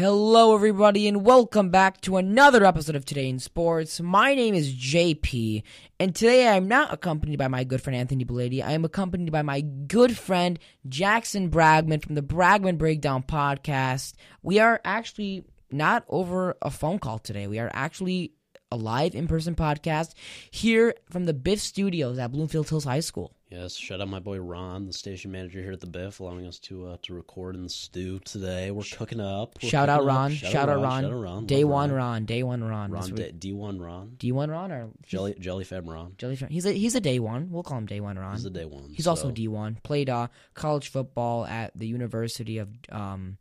Hello, everybody, and welcome back to another episode of Today in Sports. My name is JP, and today I am not accompanied by my good friend Anthony Belady. I am accompanied by my good friend Jackson Bragman from the Bragman Breakdown podcast. We are actually not over a phone call today. We are actually a live in person podcast here from the Biff Studios at Bloomfield Hills High School. Yes, shout out my boy Ron, the station manager here at the Biff, allowing us to uh, to record in the stew today. We're cooking up. We're Shout out up. Ron. Shout, out Ron. Shout out Ron. Day Love one Ron. Day one Ron. Ron. What- D one Ron. D one Ron or Jelly Jelly Fab Ron. Jellyfish? He's a he's a day one. We'll call him day one Ron. He's the day one. He's also D one. Played uh, college football at the University of um,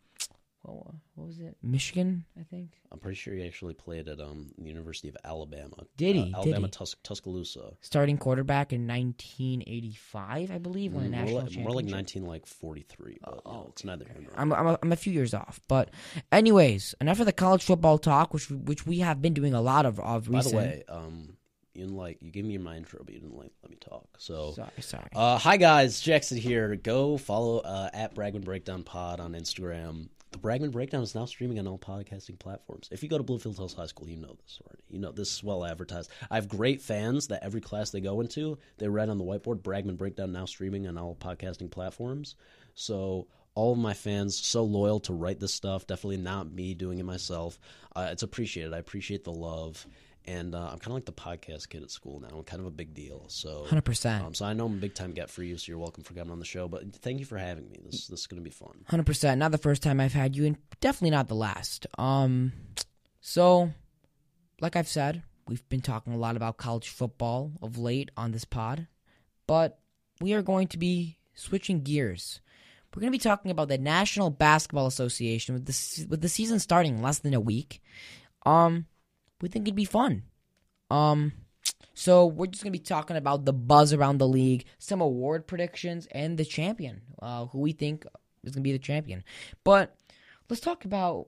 what, what was it? Michigan, I think. I'm pretty sure he actually played at um the University of Alabama. Did he? Uh, Did Alabama he? Tus- Tuscaloosa. Starting quarterback in 1985, I believe, won a Mm, more, national like, more like championship. 19 like 43, but you know, it's neither here I'm I'm a, I'm a few years off, but anyways, enough of the college football talk, which which we have been doing a lot of of By recent. the way, um, you didn't like you gave me my intro, but you didn't like let me talk. So sorry, sorry. Uh, hi guys, Jackson here. Go follow uh, at Bragman Breakdown Pod on Instagram. The Bragman Breakdown is now streaming on all podcasting platforms. If you go to Bloomfield Hills High School, you know this already. You know this is well advertised. I have great fans that every class they go into, they write on the whiteboard Bragman Breakdown now streaming on all podcasting platforms. So all of my fans so loyal to write this stuff. Definitely not me doing it myself. Uh, it's appreciated. I appreciate the love. And uh, I'm kind of like the podcast kid at school now. I'm kind of a big deal. So Hundred percent. um, so I know I'm a big time get for you, so you're welcome for coming on the show. But thank you for having me. This this is gonna be fun. Hundred percent. Not the first time I've had you, and definitely not the last. Um, so, like I've said, we've been talking a lot about college football of late on this pod, but we are going to be switching gears. We're going to be talking about the National Basketball Association with the with the season starting less than a week. Um, we think it'd be fun. Um, so we're just gonna be talking about the buzz around the league, some award predictions, and the champion, uh, who we think is gonna be the champion. But let's talk about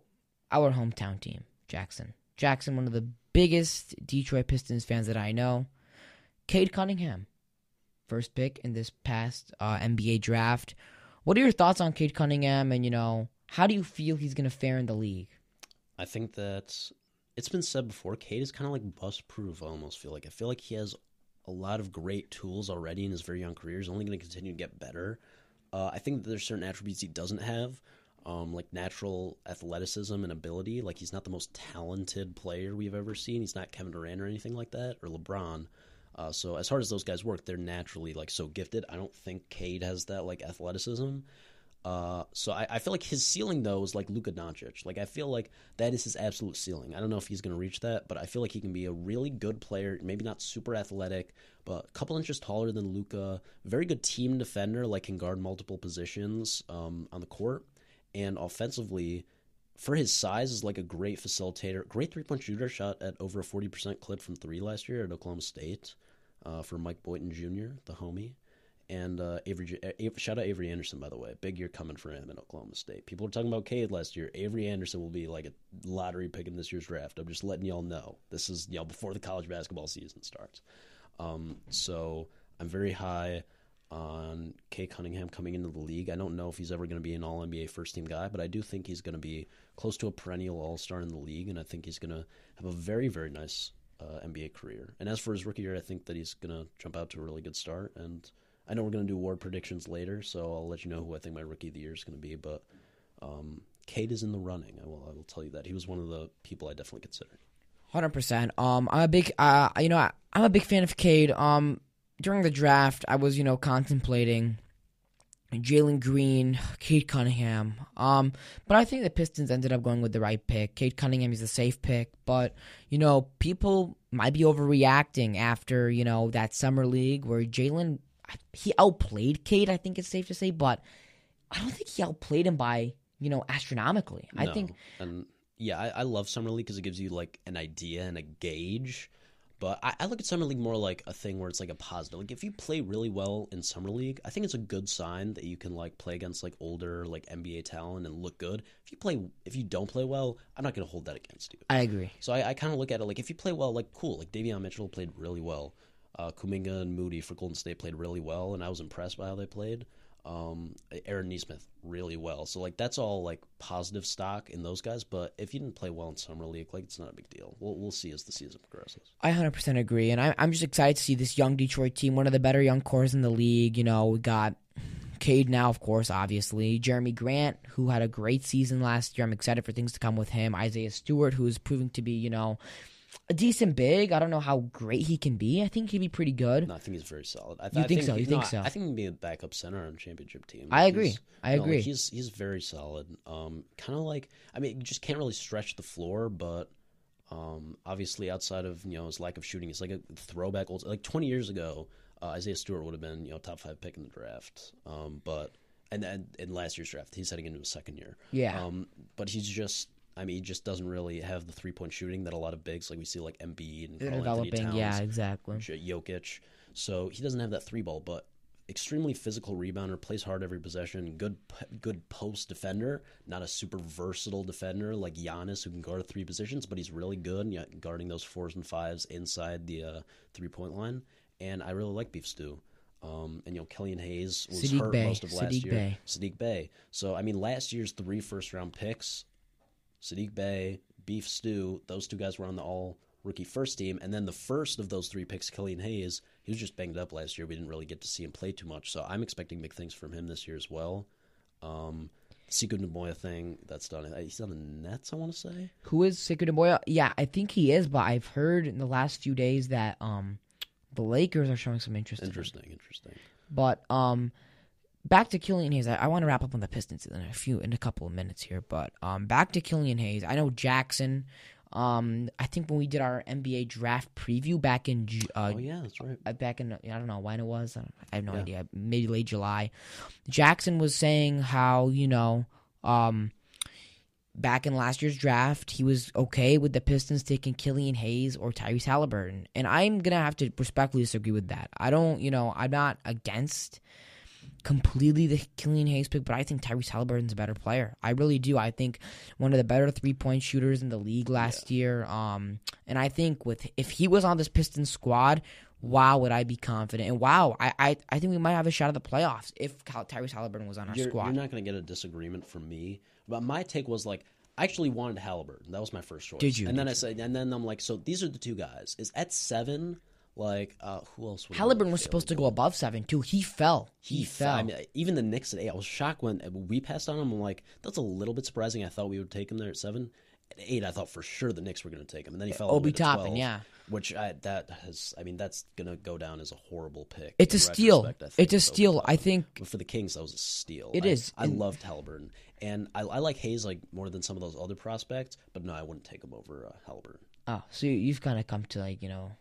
our hometown team, Jackson. Jackson, one of the biggest Detroit Pistons fans that I know. Cade Cunningham, first pick in this past uh, NBA draft. What are your thoughts on Cade Cunningham, and you know how do you feel he's gonna fare in the league? I think that it's been said before. Cade is kind of like bust proof. I almost feel like I feel like he has a lot of great tools already in his very young career. He's only going to continue to get better. Uh, I think that there's certain attributes he doesn't have, um, like natural athleticism and ability. Like he's not the most talented player we've ever seen. He's not Kevin Durant or anything like that, or LeBron. Uh, so as hard as those guys work, they're naturally like so gifted. I don't think Cade has that like athleticism. Uh, so I, I feel like his ceiling though is like Luka Doncic. Like I feel like that is his absolute ceiling. I don't know if he's going to reach that, but I feel like he can be a really good player. Maybe not super athletic, but a couple inches taller than Luka. Very good team defender. Like can guard multiple positions um, on the court, and offensively, for his size, is like a great facilitator. Great three point shooter. Shot at over a forty percent clip from three last year at Oklahoma State uh, for Mike Boynton Jr., the homie and uh, Avery. Shout out Avery Anderson, by the way. Big year coming for him in Oklahoma State. People were talking about Cade last year. Avery Anderson will be like a lottery pick in this year's draft. I'm just letting y'all know. This is you know before the college basketball season starts. Um, so I'm very high on Cade Cunningham coming into the league. I don't know if he's ever going to be an All NBA first team guy, but I do think he's going to be close to a perennial All Star in the league, and I think he's going to have a very very nice uh, NBA career. And as for his rookie year, I think that he's going to jump out to a really good start and. I know we're going to do award predictions later, so I'll let you know who I think my rookie of the year is going to be. But um, Cade is in the running. I will. I will tell you that he was one of the people I definitely considered. Hundred percent. Um, I'm a big, uh, you know, I, I'm a big fan of Cade. Um, during the draft, I was, you know, contemplating Jalen Green, Cade Cunningham. Um, but I think the Pistons ended up going with the right pick. Cade Cunningham is a safe pick, but you know, people might be overreacting after you know that summer league where Jalen he outplayed Cade. I think it's safe to say, but I don't think he outplayed him by you know astronomically. I No. think and yeah, I, I love summer league because it gives you like an idea and a gauge. But I, I look at summer league more like a thing where it's like a positive. Like if you play really well in summer league, I think it's a good sign that you can like play against like older like NBA talent and look good. If you play, if you don't play well, I'm not going to hold that against you. I agree. So I, I kind of look at it like if you play well, like cool. Like Davion Mitchell played really well. Uh, Kuminga and Moody for Golden State played really well, and I was impressed by how they played. Um, Aaron Nesmith really well. So like that's all like positive stock in those guys. But if you didn't play well in summer league, like it's not a big deal. We'll we'll see as the season progresses. I 100% agree. And I, I'm just excited to see this young Detroit team, one of the better young cores in the league. You know, we got Cade now, of course, obviously. Jerami Grant, who had a great season last year. I'm excited for things to come with him. Isaiah Stewart, who is proving to be, you know, a decent big. I don't know how great he can be. I think he'd be pretty good. No, I think he's very solid. I, You I think so? You no, think so? I think he'd be a backup center on a championship team. I agree. I no, like, agree. he's he's very solid. Um, kind of like I mean, you just can't really stretch the floor, but um, obviously outside of you know his lack of shooting, he's like a throwback. Old, like twenty years ago, uh, Isaiah Stewart would have been you know top five pick in the draft. Um, but and then in last year's draft, he's heading into his second year. Yeah. Um, but he's just. I mean, he just doesn't really have the three point shooting that a lot of bigs like we see like Embiid and They're developing. Towns, Yeah, exactly. Jokic. So he doesn't have that three ball, but extremely physical rebounder, plays hard every possession, good good post defender, not a super versatile defender like Giannis who can guard three positions, but he's really good guarding those fours and fives inside the uh, three point line. And I really like Beef Stew. Um, and you know, Killian Hayes was Sadiq hurt Bey. most of last Sadiq year. Bey. Sadiq Bey. So I mean, last year's three first round picks, Sadiq Bey, Beef Stew, those two guys were on the all rookie first team. And then the first of those three picks, Killian Hayes, he was just banged up last year. We didn't really get to see him play too much. So I'm expecting big things from him this year as well. Um, Sekou Doumbouya thing, that's done. He's on the Nets, I want to say. Who is Sekou Boya? Yeah, I think he is, but I've heard in the last few days that um the Lakers are showing some interest. in him. Interesting, interesting. But um, back to Killian Hayes. I, I want to wrap up on the Pistons in a few in a couple of minutes here. But um, back to Killian Hayes. I know Jackson. Um, I think when we did our NBA draft preview back in uh, oh, yeah, that's right. uh, back in I don't know when it was. I, I have no Yeah. idea. Maybe late July. Jackson was saying how you know, um, back in last year's draft, he was okay with the Pistons taking Killian Hayes or Tyrese Halliburton, and I'm gonna have to respectfully disagree with that. I don't, you know, I'm not against completely the Killian Hayes pick, but I think Tyrese Halliburton's a better player. I really do. I think one of the better three point shooters in the league last year. Um, and I think with if he was on this Pistons squad, wow, would I be confident? And wow, I I, I think we might have a shot at the playoffs if Tyrese Halliburton was on our You're, squad. you're not going to get a disagreement from me. But my take was like, I actually wanted Halliburton. That was my first choice. Did you? And then I said, and then I'm like, so these are the two guys. Is at seven, like, uh, who else? would Halliburton was supposed to go above seven too. He fell. He, He fell. I mean, even the Knicks at eight, I was shocked when we passed on him. I'm like, that's a little bit surprising. I thought we would take him there at seven. At eight, I thought for sure the Knicks were going to take him, and then he fell. Obi Toppin, 12, yeah. Which I that has, I mean, that's going to go down as a horrible pick. It's a steal. think, It's a steal. I think But for the Kings, that was a steal. It I, is. I And- loved Halliburton, and I, I like Hayes like more than some of those other prospects. But no, I wouldn't take him over uh, Halliburton. Oh, so you- you've kind of come to like you know,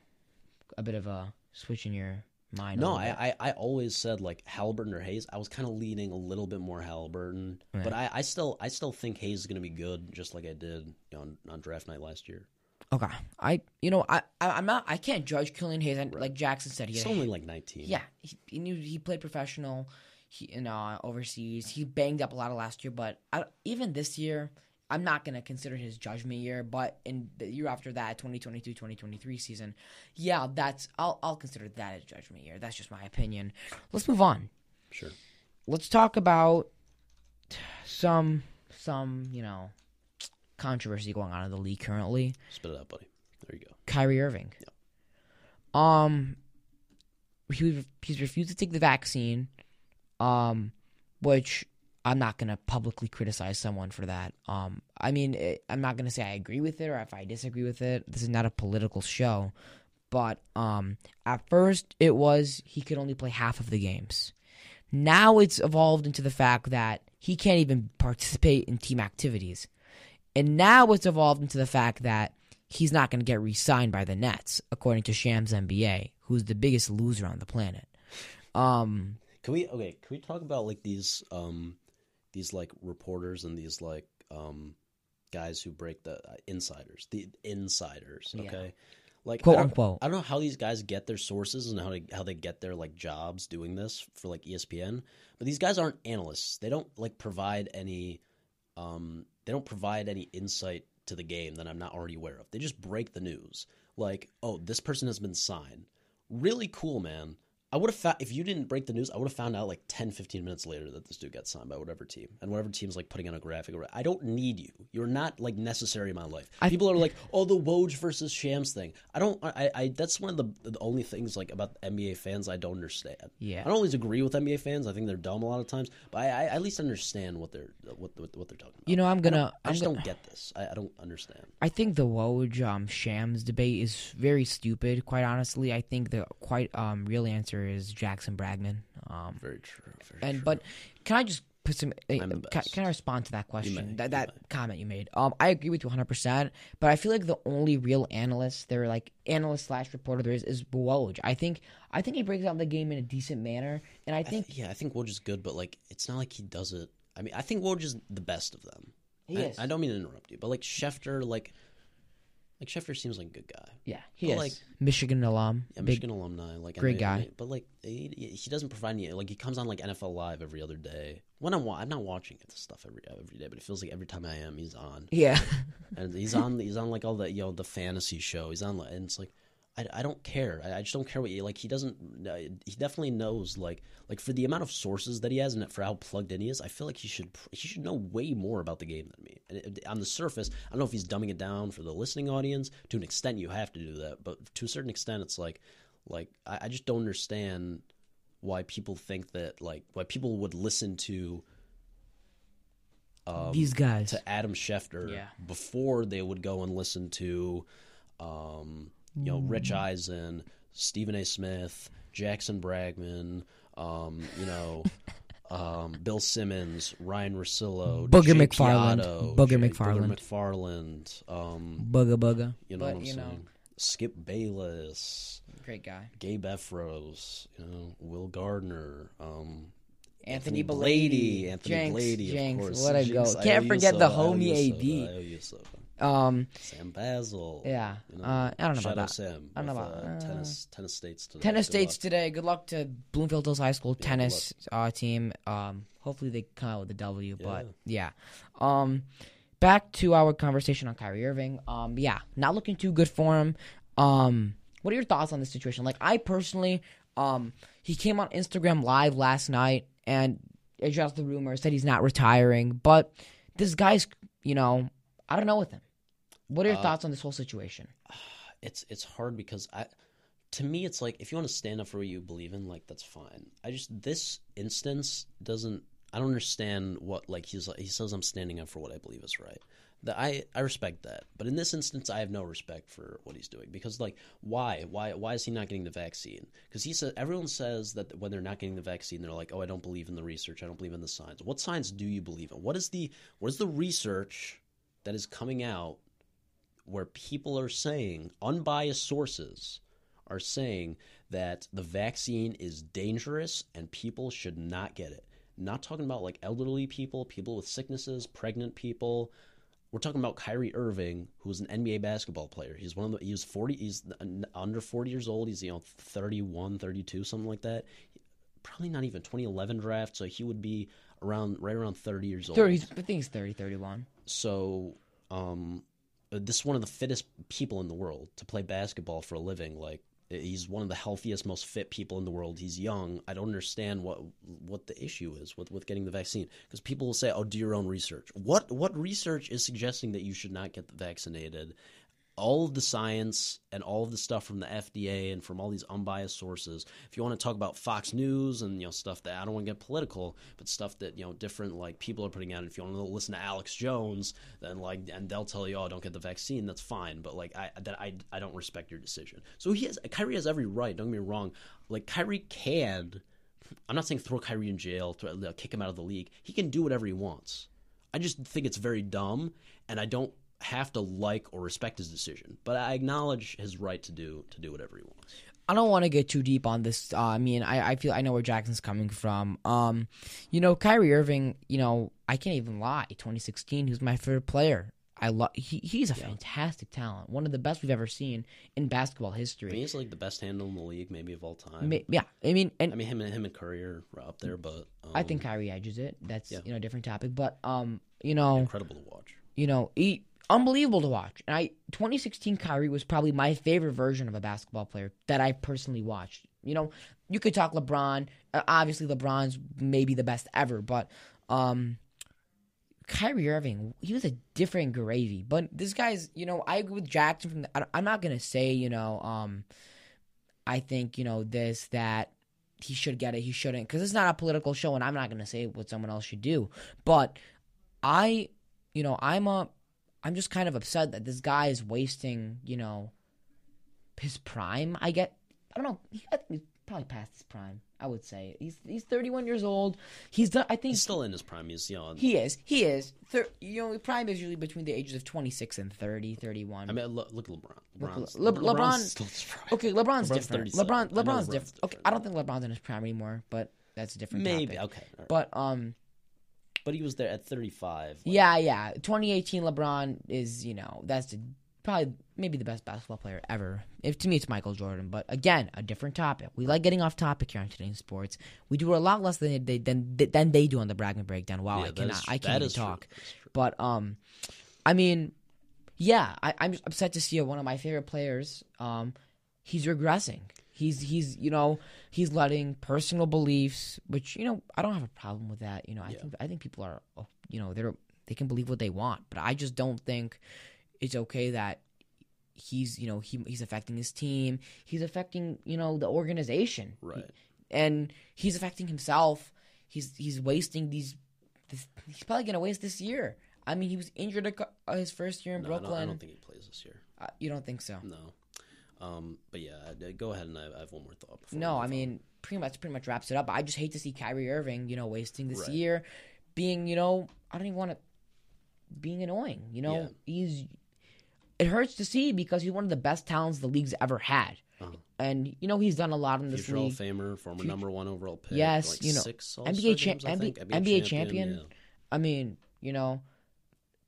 a bit of a switch in your mind. No. I, I, I always said like Halliburton or Hayes. I was kind of leaning a little bit more Halliburton, but I, I still I still think Hayes is going to be good, just like I did you know, on, on draft night last year. Okay, I you know I, I I'm not I can't judge Killian Hayes. I, Like Jackson said, He's only like nineteen. yeah he he, knew, he played professional. He you uh, know overseas. He banged up a lot of last year, but I, even this year. I'm not going to consider his judgment year, but in the year after that, 2022-2023 season, yeah, that's I'll I'll consider that a judgment year. That's just my opinion. Let's move on. sure. let's talk about some some you know controversy going on in the league currently. Spit it out, buddy. There you go. Kyrie Irving. Yeah. Um, he he's refused to take the vaccine. Um, which I'm not gonna publicly criticize someone for that. Um, I mean, it, I'm not gonna say I agree with it or if I disagree with it. This is not a political show. But um, at first, it was he could only play half of the games. Now it's evolved into the fact that he can't even participate in team activities. And now it's evolved into the fact that he's not going to get re signed by the Nets, according to Shams NBA, who's the biggest loser on the planet. Um, Can we okay? Can we talk about like these um these like reporters and these like um guys who break the uh, insiders, the insiders? Yeah. Okay. Like Quote, I unquote. I don't know how these guys get their sources and how they, how they get their like jobs doing this for like ESPN, but these guys aren't analysts. They don't like provide any um they don't provide any insight to the game that I'm not already aware of. They just break the news. Like, oh, this person has been signed. Really cool, man. I would have found if you didn't break the news, I would have found out like 10, 15 minutes later that this dude got signed by whatever team, and whatever team's like putting on a graphic. Or I don't need you. You're not like necessary in my life. People are like, oh, the Woj versus Shams thing. I don't. I. I that's one of the the only things like about NBA fans I don't understand. Yeah. I don't always agree with NBA fans. I think they're dumb a lot of times, but I, I at least understand what they're what what, what they're talking about. You know, I'm gonna. I I'm just gonna, don't get this. I, I don't understand. I think the Woj um, Shams debate is very stupid. Quite honestly, I think the quite um, real answer is Jackson Bragman. Um, Very true. Very and true. but can I just put some? Uh, the can, can I respond to that question? may, that that may. comment you made. Um, I agree with you 100. percent But I feel like the only real analyst, they're like analyst slash reporter there is is Woj. I think I think he breaks down the game in a decent manner, and I I think think yeah, I think Woj is good, but like it's not like he does it. I mean, I think Woj is the best of them. he I, is. I don't mean to interrupt you, but like Schefter, like like Schefter seems like a good guy. yeah, he but, is like- Michigan alum. Yeah, Michigan alumni, like great guy. But like he, he doesn't provide any like he comes on like NFL Live every other day. When I'm I'm not watching it stuff every every day, but it feels like every time I am, he's on, yeah. and he's on he's on like all the you know the fantasy show. He's on like- and it's like. I, I don't care. I, I just don't care what you like. He doesn't. Uh, he definitely knows like like for the amount of sources that he has and for how plugged in he is. I feel like he should he should know way more about the game than me. And it, on the surface, I don't know if he's dumbing it down for the listening audience. To an extent, you have to do that, but to a certain extent, it's like like I, I just don't understand why people think that like why people would listen to um, These guys. to Adam Schefter Yeah. before they would go and listen to um, you know Rich Eisen, Stephen A. Smith, Jackson Bragman, um, you know. Um, Bill Simmons, Ryan Russillo, Booger McFarland. Booger McFarland. McFarland, um, Bugga bugga. you know But, what I'm you know- Skip Bayless, Great guy. Gabe Efros, you know, Will Gardner, um, Anthony, Anthony Blady, Anthony Jenks, Blady, of course. what a Jinx, go! Can't forget the homie AD. Soda, IOU soda. Um, Sam Basil. yeah. you know, uh, I don't know shout about out that. Sam. I don't know about- uh, uh, tennis. Tennis states today. Tennis Good states luck. today. Good luck to Bloomfield Hills High School good tennis uh, team. Um, hopefully they come out with a W. Yeah. But yeah. Um, back to our conversation on Kyrie Irving. Um, yeah, not looking too good for him. Um, what are your thoughts on this situation? Like, I personally, um, he came on Instagram Live last night and addressed the rumors said he's not retiring. But this guy's, you know, I don't know with him. What are your Uh, thoughts on this whole situation? it's it's hard because I to me it's like if you want to stand up for what you believe in like that's fine. I just this instance doesn't I don't understand what like he's like he says I'm standing up for what I believe is right. That I I respect that. But in this instance I have no respect for what he's doing because like why? Why why is he not getting the vaccine? Cuz he said everyone says that when they're not getting the vaccine they're like, "Oh, I don't believe in the research. I don't believe in the science." What science do you believe in? What is the what is the research that is coming out where people are saying, unbiased sources are saying that the vaccine is dangerous and people should not get it. Not talking about like elderly people, people with sicknesses, pregnant people. We're talking about Kyrie Irving, who's an NBA basketball player. He's one of the, he was 40, he's under 40 years old. He's, you know, 31, 32, something like that. Probably not even 2011 draft, so he would be around, right around 30 years old 30, I think he's 30, 31. so um Uh, this is one of the fittest people in the world to play basketball for a living. Like he's one of the healthiest most fit people in the world. He's young. I don't understand what what the issue is with with getting the vaccine. Because people will say oh do your own research. What what research is suggesting that you should not get vaccinated all of the science and all of the stuff from the FDA and from all these unbiased sources. If you want to talk about Fox News and you know stuff that I don't want to get political, but stuff that you know different like people are putting out. If you want to listen to Alex Jones, then like and they'll tell you, oh, don't get the vaccine. That's fine, but like I that I I don't respect your decision. So he has Kyrie has every right. Don't get me wrong. Like Kyrie can. I'm not saying throw Kyrie in jail, throw, kick him out of the league. He can do whatever he wants. I just think it's very dumb, and I don't have to like or respect his decision, but I acknowledge his right to do to do whatever he wants. I don't want to get too deep on this. Uh, I mean, I, I feel I know where Jackson's coming from. Um, you know, Kyrie Irving. You know, I can't even lie. 2016, he was my favorite player. I love. He, he's a fantastic talent. One of the best we've ever seen in basketball history. I mean, he's like the best handle in the league, maybe of all time. Ma- yeah, I mean, and I mean, him and him and Curry are up there, but um, I think Kyrie edges it. That's Yeah. you know a different topic. But um, you know, incredible to watch. you know, he unbelievable to watch. And I 2016 Kyrie was probably my favorite version of a basketball player that I personally watched. You know, you could talk LeBron. Uh, obviously, LeBron's maybe the best ever, but um, Kyrie Irving, he was a different gravy. But this guy's, you know, I agree with Jackson. From the, I'm not gonna say, you know, um, I think you know this that he should get it, he shouldn't, because it's not a political show, and I'm not gonna say what someone else should do. But I, you know, I'm a, I'm just kind of upset that this guy is wasting, you know, his prime. I get, I don't know, he, I think he's probably past his prime. I would say he's he's 31 years old. He's done. I think He's still in his prime. He's you know. he is. He is. Thir- you know, prime is usually between the ages of 26 and 30, 31. I mean, look, look at LeBron. LeBron's, Le- LeBron- LeBron's prime. okay, LeBron's, LeBron's different. 37. LeBron, LeBron's LeBron's different. Okay. I don't think LeBron's in his prime anymore, but that's a different Maybe topic. okay, right. But um, but he was there at 35. like, yeah, yeah. 2018 LeBron is you know that's the, probably maybe the best basketball player ever. If to me it's Michael Jordan, but again, a different topic. We like getting off topic here on today's sports. We do a lot less than they than than they do on the Bragman breakdown. Wow, yeah, I cannot is- I can't even talk. But um, I mean, yeah, I, I'm upset to see one of my favorite players. Um, he's regressing. He's he's you know he's letting personal beliefs, which you know I don't have a problem with that. You know I Yeah. think I think people are oh, you know they're they can believe what they want, but I just don't think it's okay that he's you know he, he's affecting his team. He's affecting you know the organization Right. and he's affecting himself. He's he's wasting these. This, he's probably gonna waste this year. I mean, he was injured a, uh, his first year in No, I don't, Brooklyn. I don't think he plays this year. Uh, you don't think so? No. Um, but yeah, uh, go ahead and I, I have one more thought. Before No, I mean, pretty much pretty much wraps it up. I just hate to see Kyrie Irving, you know, wasting this Right. year, being you know, I don't even want to, being annoying. You know, Yeah. he's. It hurts to see because he's one of the best talents the league's ever had, Uh-huh. and you know he's done a lot in this future league. Famer, former number one overall pick. Yes, like you know, six NBA cha- games, I NBA think, NBA champion. yeah. I mean, you know,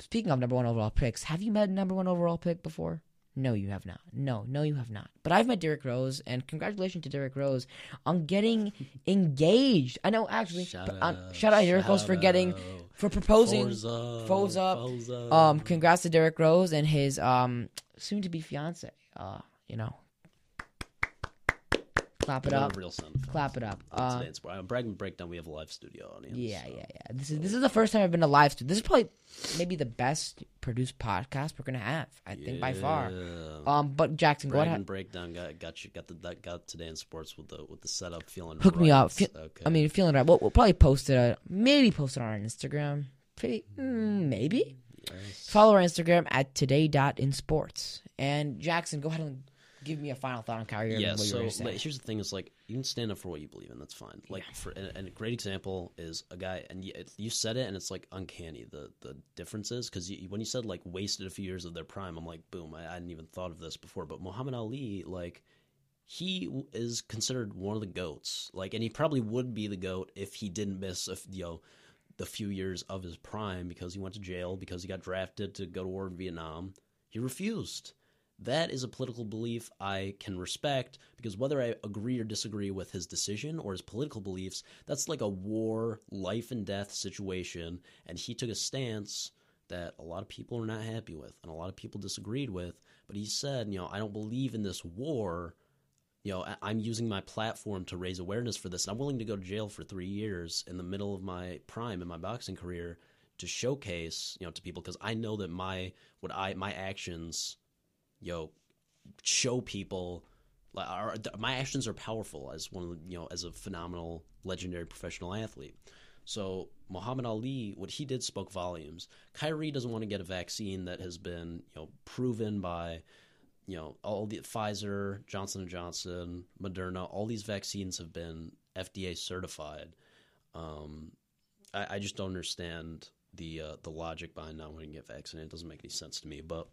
speaking of number one overall picks, have you met number one overall pick before? No, you have not. No, no, you have not. But I've met Derrick Rose, and congratulations to Derrick Rose on getting engaged. I know, actually, Shout um, out, shout out Derrick Rose for getting for proposing. Forza, Forza. Forza. Um, congrats to Derrick Rose and his um soon to be fiance. Uh, you know, clap it up. real sound. Clap it up. Uh, today's Bragman Breakdown, breakdown. We have a live studio audience. Yeah, so. yeah, yeah. This is this is the first time I've been to live. Studio. This is probably maybe the best produced podcast we're gonna have. I think by far. Um, but Jackson, go Brag ahead. breakdown got got you got the that got today in sports with the with the setup feeling. Hook me up. Fe- okay. I mean, feeling right. We'll, we'll probably post it. Uh, maybe post it on our Instagram. Pretty, mm, maybe Yes. follow our Instagram at today.insports. And Jackson, go ahead and give me a final thought on Kyrie Irving. Yeah, what you were so like, here's the thing: is like you can stand up for what you believe in. That's fine. Like for and, and a great example is a guy, and you, you said it, and it's like uncanny the the differences because when you said like wasted a few years of their prime, I'm like, boom, I, I hadn't even thought of this before. But Muhammad Ali, like he is considered one of the goats. Like, and he probably would be the goat if he didn't miss you know the few years of his prime because he went to jail because he got drafted to go to war in Vietnam. He refused. That is a political belief I can respect because whether I agree or disagree with his decision or his political beliefs, that's like a war, life and death situation. And he took a stance that a lot of people are not happy with and a lot of people disagreed with. But he said, you know, I don't believe in this war. You know, I'm using my platform to raise awareness for this. And I'm willing to go to jail for three years in the middle of my prime in my boxing career to showcase, you know, to people because I know that my what I my actions know, show people like are, my actions are powerful as one of you know as a phenomenal legendary professional athlete. So Muhammad Ali what he did spoke volumes. Kyrie doesn't want to get a vaccine that has been you know proven by you know all the Pfizer Johnson and Johnson Moderna all these vaccines have been FDA certified. Um I, I just don't understand the uh, the logic behind not wanting to get vaccinated. It doesn't make any sense to me but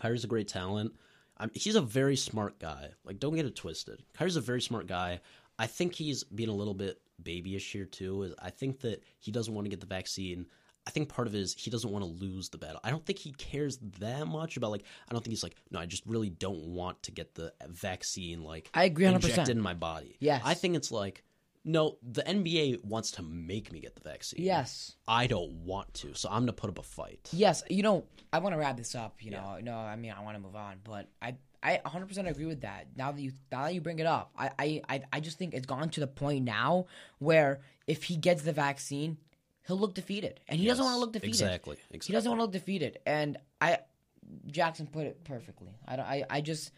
Kyrie's a great talent. I'm, he's a very smart guy. Like, don't get it twisted. Kyrie's a very smart guy. I think he's being a little bit babyish here too. Is I think that he doesn't want to get the vaccine. I think part of it is he doesn't want to lose the battle. I don't think he cares that much about like. I don't think he's like, no, I just really don't want to get the vaccine. Like, I agree 100%. injected in my body. Yes. I think it's like, no, the NBA wants to make me get the vaccine. yes. I don't want to, so I'm gonna put up a fight. Yes, you know, I want to wrap this up. You know, no, I mean, I want to move on, but I, I 100% agree with that. Now that you now that you bring it up, I, I I just think it's gone to the point now where if he gets the vaccine, he'll look defeated, and he doesn't want to look defeated. Exactly. Exactly. He doesn't want to look defeated, and I Jackson put it perfectly. I don't. I I just.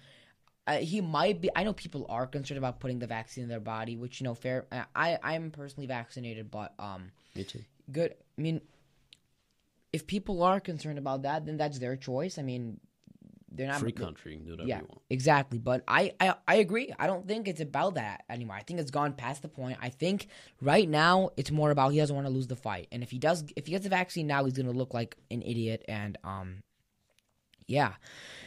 Uh, he might be. I know people are concerned about putting the vaccine in their body, which you know, fair. I I'm personally vaccinated, but um, Me too. good. I mean, if people are concerned about that, then that's their choice. I mean, they're not Free country. Can do whatever Yeah, you want. exactly. But I, I I agree. I don't think it's about that anymore. I think it's gone past the point. I think right now it's more about he doesn't want to lose the fight, and if he does, if he gets the vaccine now, he's gonna look like an idiot. And um, yeah,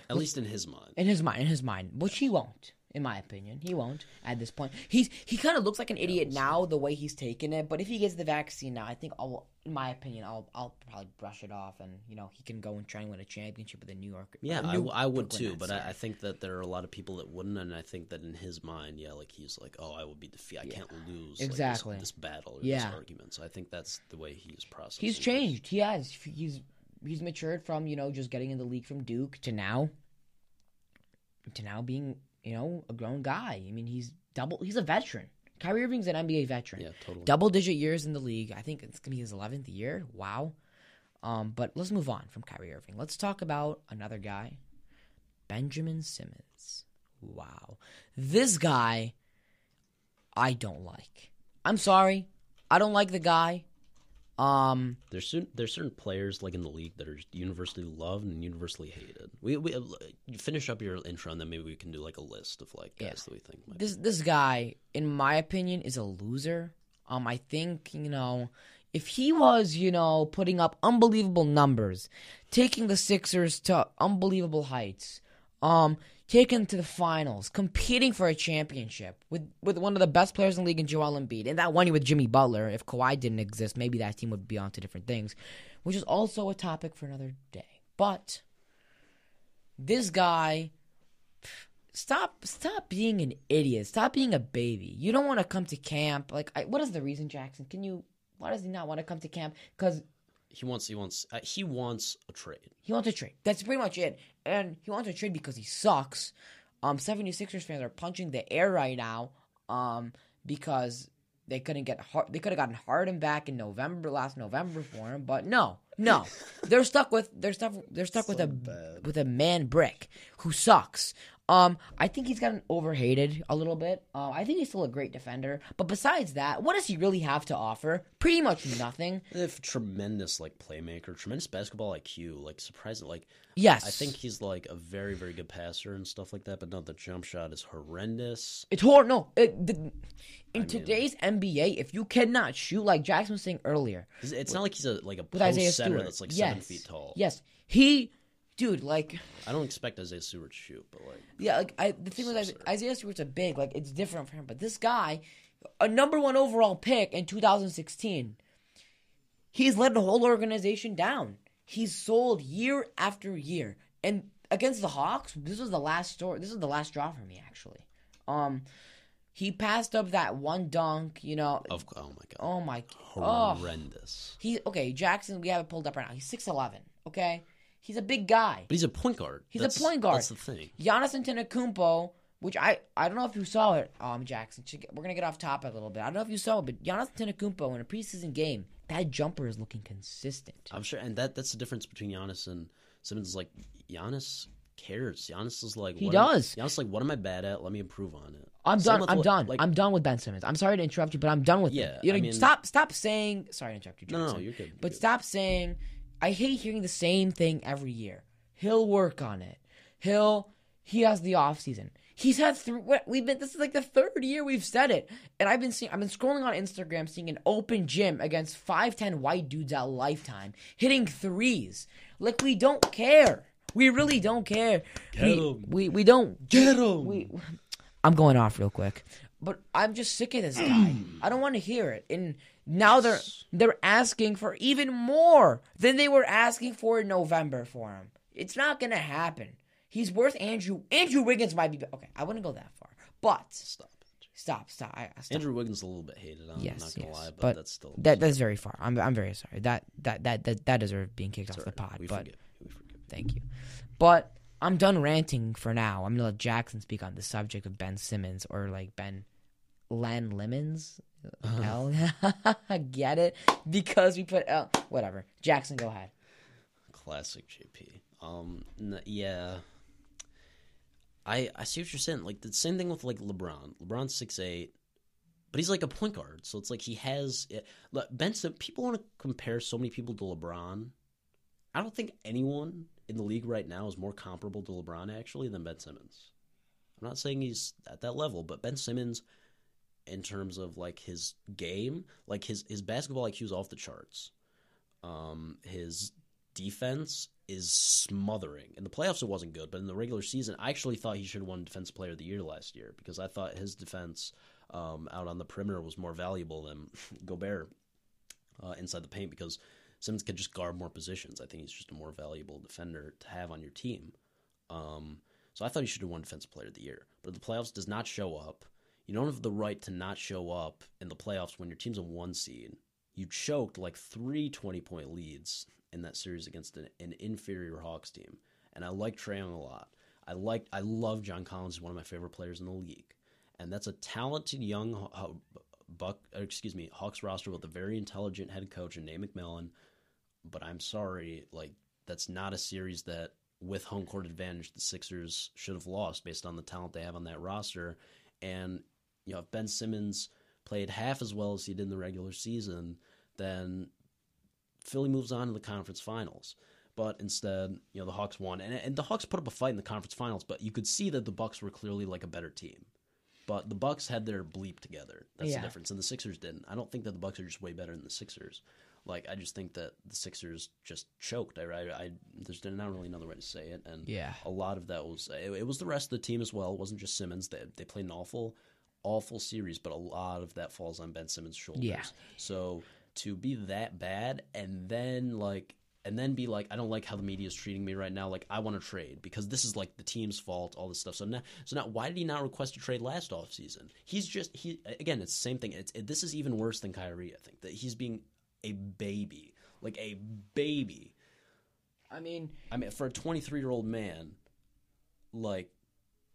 At least in his mind. in his mind, in his mind, which he won't. In my opinion, he won't at this point. He's he kind of looks like an idiot now the way he's taking it, but if he gets the vaccine now, I think I'll, in my opinion, I'll I'll probably brush it off, and you know he can go and try and win a championship with the New York. Yeah, uh, I, New w- I would Brooklyn too, but. I, I think that there are a lot of people that wouldn't, and I think that in his mind, yeah, like he's like, oh, I will be defeated. I can't lose like, this- Exactly. this, battle or Yeah. this argument. So I think that's the way he's processing. He's this. changed. He has. He's he's matured from you know just getting in the league from Duke to now to now being you know a grown guy. I mean he's double. He's a veteran. Kyrie Irving's an NBA veteran. Yeah, totally. Double digit years in the league. I think it's gonna be his eleventh year. Wow. Um, but let's move on from Kyrie Irving. Let's talk about another guy, Benjamin Simmons. Wow, this guy, I don't like. I'm sorry, I don't like the guy. Um, There's certain there's certain players like in the league that are universally loved and universally hated. We we uh, finish up your intro and then maybe we can do like a list of like guys Yeah. that we think. Might this this guy, in my opinion, is a loser. Um, I think you know if he was you know putting up unbelievable numbers, taking the Sixers to unbelievable heights, um, taking to the finals, competing for a championship with with one of the best players in the league in Joel Embiid, and that one year with Jimmy Butler. If Kawhi didn't exist, maybe that team would be on to different things, which is also a topic for another day. But this guy stop stop being an idiot stop being a baby you don't want to come to camp like I, what is the reason jackson can you why does he not want to come to camp because he wants he wants uh, he wants a trade. he wants a trade. That's pretty much it. And he wants a trade because he sucks. Um 76ers fans are punching the air right now um because they couldn't get hard they could have gotten Harden back in November last November for him but no no. They're stuck with they're stuck they're stuck with a bad. with a man brick who sucks um, I think he's gotten overhated a little bit. Uh, I think he's still a great defender, but besides that, what does he really have to offer? Pretty much nothing. If tremendous like playmaker, tremendous basketball IQ, like surprising, like Yes, I think he's like a very very good passer and stuff like that. But no, the jump shot is horrendous. It's hard. No, it, the, in today's NBA, if you cannot shoot like Jackson was saying earlier It's, it's not like he's a like a with post center Stewart, that's like yes, seven feet tall. Yes, he, dude, like I don't expect Isaiah Stewart to shoot, but like yeah, like I, the thing with So Isaiah. Isaiah Stewart's a big, like it's different for him. But this guy, a number one overall pick in 2016, he's led the whole organization down. He's sold year after year, and against the Hawks, this was the last story. This is the last draw for me, actually. Um, he passed up that one dunk. You know, of oh my god, oh my, oh, horrendous. he okay. Jackson, we have it pulled up right now. He's six eleven. Okay, he's a big guy. But he's a point guard. He's a point guard. That's the thing. Giannis Antetokounmpo, which I I don't know if you saw it, um, Jackson. We're gonna get off topic a little bit. I don't know if you saw it, but Giannis Antetokounmpo in a preseason game, that jumper is looking consistent. I'm sure, and that that's the difference between Giannis and Simmons. Is like Giannis cares. Giannis is like He what am- does. Giannis is like, what am I bad at? Let me improve on it. I'm Same done. I'm what- done. Like, I'm done with Ben Simmons. I'm sorry to interrupt you, but I'm done with Yeah, it. You know, I mean- stop stop saying. Sorry to interrupt you, no, Jackson. no, you're good. you're But good. stop saying, I hate hearing the same thing every year. He'll work on it. He'll he has the off season. He's had three. We've been. This is like the third year we've said it, and I've been seeing. I've been scrolling on Instagram, seeing an open gym against five ten white dudes at Lifetime hitting threes. Like we don't care. We really don't care. we, 'em. we we don't Get 'em. We. I'm going off real quick, but I'm just sick of this guy. I don't want to hear it. And now they're they're asking for even more than they were asking for in November for him. It's not gonna happen. He's worth Andrew. Andrew Wiggins might be. Okay, I wouldn't go that far, but Stop. stop, stop. I, I stop. Andrew Wiggins is a little bit hated. I'm yes, not gonna yes, lie, but, but that's still that that's very far. I'm I'm very sorry. That that that that that deserves being kicked off the pod. we but forgive. We forgive. Thank you. But I'm done ranting for now. I'm gonna let Jackson speak on the subject of Ben Simmons or like Ben Len Lemons. L, get it? Because we put L. Whatever. Jackson, go ahead. Classic JP. Um, n- yeah. I I see what you're saying. Like the same thing with like LeBron. LeBron's six eight, but he's like a point guard. So it's like he has it. Look, Ben. Sim- people want to compare so many people to LeBron. I don't think anyone in the league right now is more comparable to LeBron actually than Ben Simmons. I'm not saying he's at that level, but Ben Simmons, in terms of like his game, like his his basketball IQ is off the charts. Um, his defense is smothering. In the playoffs, it wasn't good, but in the regular season, I actually thought he should have won Defensive Player of the Year last year because I thought his defense um, out on the perimeter was more valuable than Gobert uh, inside the paint because Simmons could just guard more positions. I think he's just a more valuable defender to have on your team. Um, so I thought he should have won Defensive Player of the Year, but the playoffs does not show up. You don't have the right to not show up in the playoffs when your team's a one seed. You choked like three 20 point leads in that series against an, an inferior Hawks team. And I like Trae Young a lot. I like I love John Collins. He's one of my favorite players in the league, and that's a talented young uh, Buck. Excuse me, Hawks roster with a very intelligent head coach and Nate McMillan. But I'm sorry, like that's not a series that with home court advantage the Sixers should have lost based on the talent they have on that roster. And you know, if Ben Simmons played half as well as he did in the regular season, then Philly moves on to the conference finals. But instead, you know, the Hawks won, and, and the Hawks put up a fight in the conference finals. But you could see that the Bucks were clearly like a better team. But the Bucks had their bleep together. That's Yeah. the difference, and the Sixers didn't. I don't think that the Bucks are just way better than the Sixers. Like I just think that the Sixers just choked. I, I, I there's not really another way to say it, and Yeah. a lot of that was it, it was the rest of the team as well. It wasn't just Simmons. They they played an awful, awful series, but a lot of that falls on Ben Simmons' shoulders. Yeah. So to be that bad and then like and then be like, I don't like how the media is treating me right now. Like I want to trade because this is like the team's fault. All this stuff. So now, so now, why did he not request a trade last offseason? He's just he again. It's the same thing. It's it, this is even worse than Kyrie. I think that he's being a baby, like a baby. I mean, I mean, for a 23 year old man, like,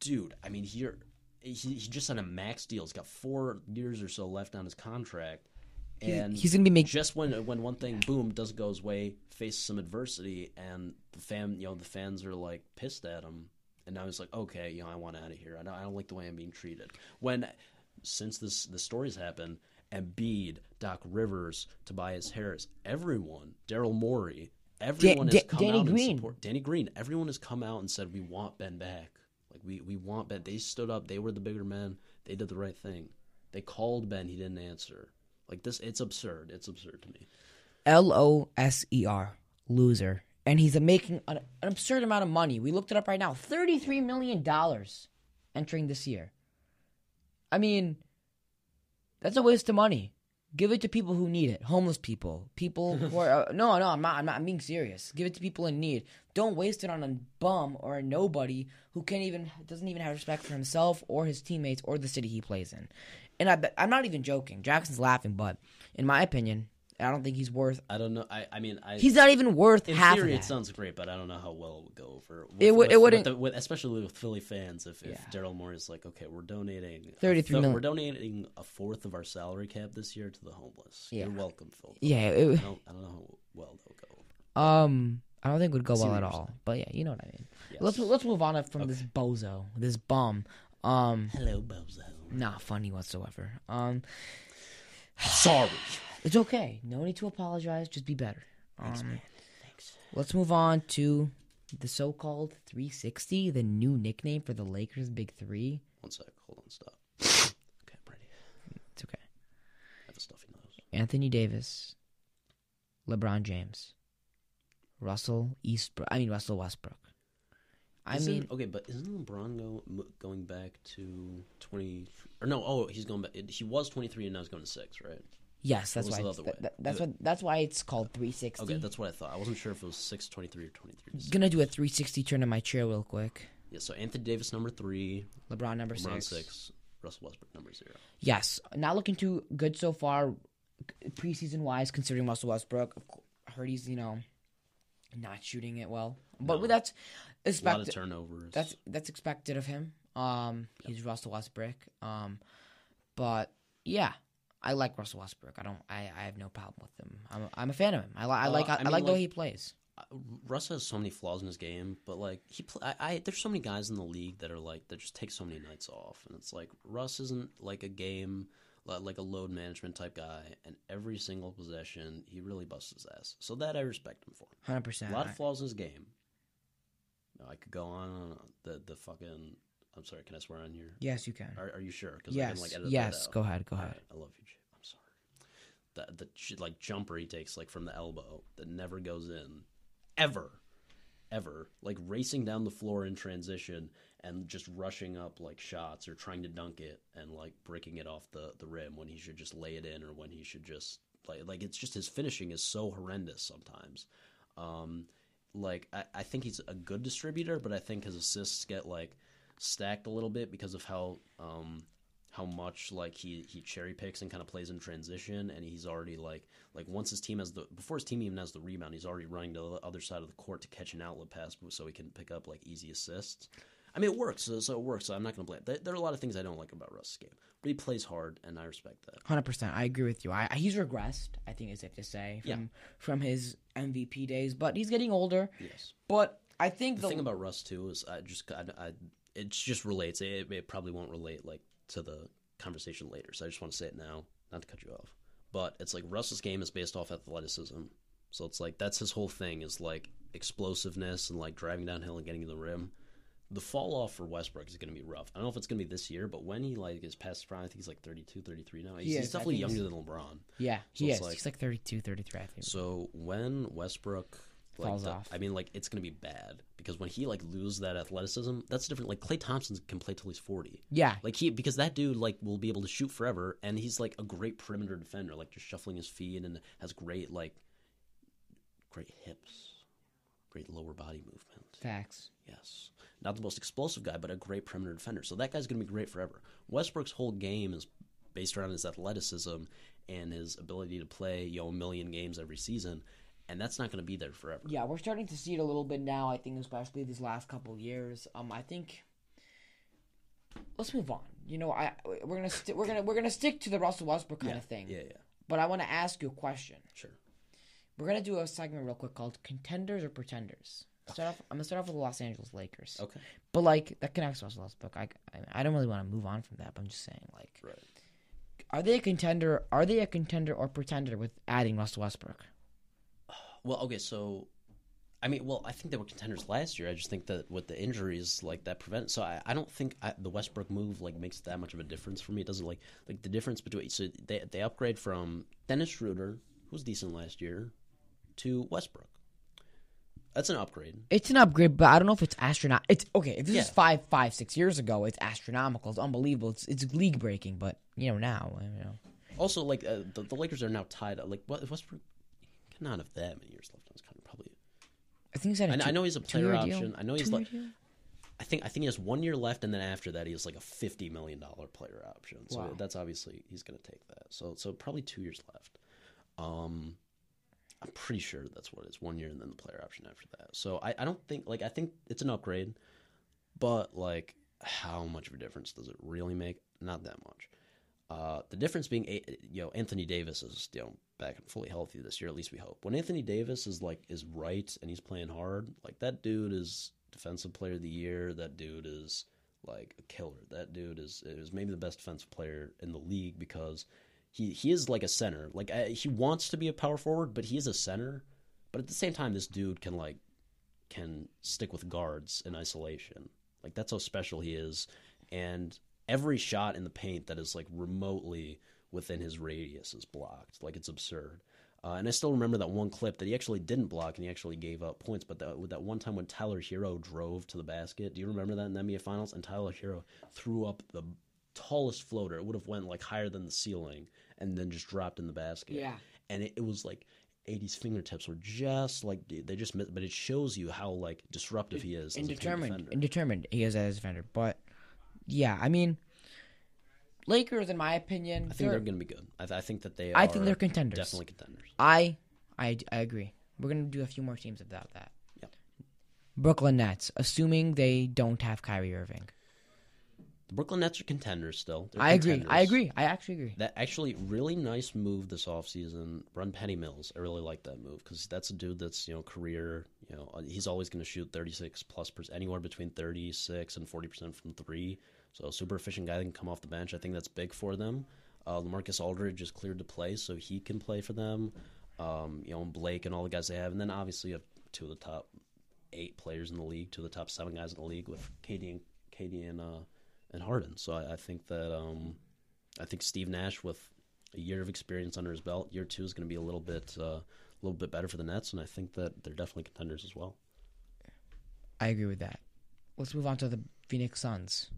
dude, I mean, here he, he just signed a max deal. He's got four years or so left on his contract, and he's gonna be making. just when when one thing boom doesn't go his way, faces some adversity, and the fan, you know, the fans are like pissed at him, and now he's like, okay, you know, I want out of here. I don't, I don't like the way I'm being treated. When since this the stories happened, Embiid, Doc Rivers, Tobias Harris, everyone, Daryl Morey, everyone has Da- Danny out Green. and support Danny Green. Everyone has come out and said we want Ben back. Like we we want Ben. They stood up. They were the bigger men. They did the right thing. They called Ben. He didn't answer. Like this, it's absurd. It's absurd to me. L O S E R, loser. And he's making an, an absurd amount of money. We looked it up right now $33 million entering this year. I mean, that's a waste of money. Give it to people who need it. Homeless people. People who are. Uh, no, no, I'm not, I'm not. I'm being serious. Give it to people in need. Don't waste it on a bum or a nobody who can't even. doesn't even have respect for himself or his teammates or the city he plays in. And I, I'm not even joking. Jackson's laughing, but in my opinion, I don't think he's worth I don't know. I, I mean, I He's not even worth in half theory of it sounds great, but I don't know how well it would go over. With, It would- it wouldn't- with the- with- especially with Philly fans. If, if Yeah. Daryl Morey is like, okay, we're donating a 33 thir- million. We're donating a fourth of our salary cap this year to the homeless. Yeah. You're welcome, Phil. yeah, I don't, I don't know how well they'll go over. um, I don't think it would go See well at all. But yeah, you know what I mean. Yes. Let's let's move on from this bozo, this bum. Um, Hello, Bozo. not funny whatsoever. Um, Sorry. It's okay. No need to apologize. Just be better. Thanks, Um, man. Thanks. let's move on to the so-called 360, the new nickname for the Lakers' Big Three. One sec. Hold on. Stop. okay, I'm ready. It's okay. I have a stuffy nose. Anthony Davis, LeBron James, Russell Eastbrook. I mean Russell Westbrook. I Isn't- mean, okay, but isn't LeBron go, going back to twenty? Or no? Oh, he's going back. He was twenty three, and now he's going to six, right? Yes, that's why. It's, that- that- that's what. That's why it's called 360. Okay, that's what I thought. I wasn't sure if it was six twenty three or twenty three. Gonna do a 360 turn in my chair real quick. Yeah. So Anthony Davis number three, LeBron number LeBron six. six, Russell Westbrook number zero. Yes, not looking too good so far, preseason wise. Considering Russell Westbrook, I heard he's you know not shooting it well, but No. that's a lot of turnovers. That's that's expected of him. Um, he's Russell Westbrook. Um, but yeah, I like Russell Westbrook. I don't. I, I have no problem with him. I'm I'm a fan of him. I, li- I Uh, like I, I I mean, like the way he plays. Uh, Russ has so many flaws in his game, but like he, pl- I, I, there's so many guys in the league that are like that just take so many nights off, and it's like Russ isn't like a game, like a load management type guy, and every single possession he really busts his ass. So that I respect him for. Hundred percent. A lot of flaws in his game. No, I could go on on. the the fucking. I'm sorry, can I swear on here? Yes, you can. Are, are you sure? Because I can like edit yes. Go ahead. Go All ahead. right, I love you. I'm sorry. The the like jumper he takes like from the elbow that never goes in, ever, ever. Like racing down the floor in transition and just rushing up like shots or trying to dunk it and like breaking it off the the rim when he should just lay it in or when he should just like like it's just his finishing is so horrendous sometimes. Um, like I, I think he's a good distributor, but I think his assists get like stacked a little bit because of how um how much like he he cherry picks and kind of plays in transition and he's already like like once his team has the before his team even has the rebound he's already running to the other side of the court to catch an outlet pass so he can pick up like easy assists i mean it works so, so it works so i'm not gonna blame there, there are a lot of things i don't like about russ's game but he plays hard and i respect that Hundred percent. I agree with you. I, I- he's regressed. I think it's safe to say from Yeah. from his MVP days, but he's getting older. yes But I think the the, thing about russ too is i just i, I it just relates. It, it probably won't relate like to the conversation later so i just want to say it now not to cut you off. But it's like russ's game is based off athleticism. So it's like that's his whole thing is like explosiveness and like driving downhill and getting to the rim. The fall off for westbrook is going to be rough. I don't know if it's going to be this year but when he like is past prime i think he's like 32 33 now. He's, He he's definitely younger he's- than lebron. Yeah, So he is. like- he's like 32, 33, I think. so when Westbrook like, Falls the- off. I mean, like it's gonna be bad because when he like loses that athleticism, that's different. Like Klay Thompson can play till he's forty. yeah, Like he because that dude like will be able to shoot forever, and he's like a great perimeter defender, like just shuffling his feet and has great like great hips, great lower body movement. facts. Yes. Not the most explosive guy, but a great perimeter defender. So that guy's going to be great forever. Westbrook's whole game is based around his athleticism and his ability to play, you know, a million games every season, and that's not going to be there forever. Yeah, we're starting to see it a little bit now. I think, especially these last couple years. Um, I think. Let's move on. You know, I we're gonna sti- we're gonna we're gonna stick to the Russell Westbrook kind yeah. of thing. Yeah, yeah. But I want to ask you a question. Sure. We're gonna do a segment real quick called "Contenders or Pretenders." Start off, I'm gonna start off with the Los Angeles Lakers. Okay. But like that connects to Russell Westbrook. I, I I don't really want to move on from that. But I'm just saying, like, Right. are they a contender? Are they a contender or pretender with adding Russell Westbrook? Well, okay, so I mean, well, I think they were contenders last year. I just think that with the injuries, like that prevent. So I, I don't think I, the Westbrook move like makes that much of a difference for me. It doesn't like like the difference between. So they they upgrade from Dennis Schroeder, who was decent last year, to Westbrook. That's an upgrade. It's an upgrade, but I don't know if it's astronaut. It's okay. If this is five, five, six years ago, it's astronomical. It's unbelievable. It's it's league breaking. But you know now, you know, Also, like uh, the, the Lakers are now tied. Like what Westbrook cannot have that many years left on his contract. Probably. I think he's had a I, know- two, I know he's a player two-year deal? option. I know he's like. deal? I think I think he has one year left, and then after that, he has like a fifty million dollar player option. So Wow. that's obviously he's going to take that. So so probably two years left. Um, I'm pretty sure that's what it is. One year and then the player option after that. So I, I don't think like I think it's an upgrade, but like how much of a difference does it really make? Not that much. Uh, the difference being, a- you know, Anthony Davis is you know back and fully healthy this year. At least we hope. When Anthony Davis is like is right and he's playing hard, like that dude is defensive player of the year. That dude is like a killer. That dude is is maybe the best defensive player in the league because he he is like a center. Like uh, he wants to be a power forward, but he is a center. But at the same time, this dude can like can stick with guards in isolation. Like that's how special he is. And every shot in the paint that is like remotely within his radius is blocked. Like it's absurd. Uh, and I still remember that one clip that he actually didn't block and he actually gave up points. But that, with that one time when Tyler Herro drove to the basket, do you remember that in the NBA Finals? And Tyler Herro threw up the tallest floater. It would have went like higher than the ceiling and then just dropped in the basket. Yeah. And it, it was like AD's fingertips were just like they just missed. But it shows you how like disruptive he is. as a team indeterminate, indeterminate. He is as a defender, but yeah, I mean, Lakers, in my opinion, I think they're- they're going to be good. I, th- I think that they. I are think they're contenders. Definitely contenders. I, I, I agree. We're gonna do a few more teams about that. Yep. Brooklyn Nets, assuming they don't have Kyrie Irving. The Brooklyn Nets are contenders still. They're I agree. I agree. I actually agree. That actually really nice move this offseason. Run Patty Mills. I really like that move because that's a dude that's you know career. You know he's always going to shoot thirty six plus percent, anywhere between thirty six and forty percent from three. So super efficient guy that can come off the bench. I think that's big for them. Uh, LaMarcus Aldridge is cleared to play, so he can play for them. Um, you know and Blake and all the guys they have, and then obviously you have two of the top eight players in the league, two of the top seven guys in the league with KD and KD and uh, and Harden. So I, I think that um, I think Steve Nash with a year of experience under his belt, year two is going to be a little bit uh, a little bit better for the Nets, and I think that they're definitely contenders as well. I agree with that. Let's move on to the Phoenix Suns.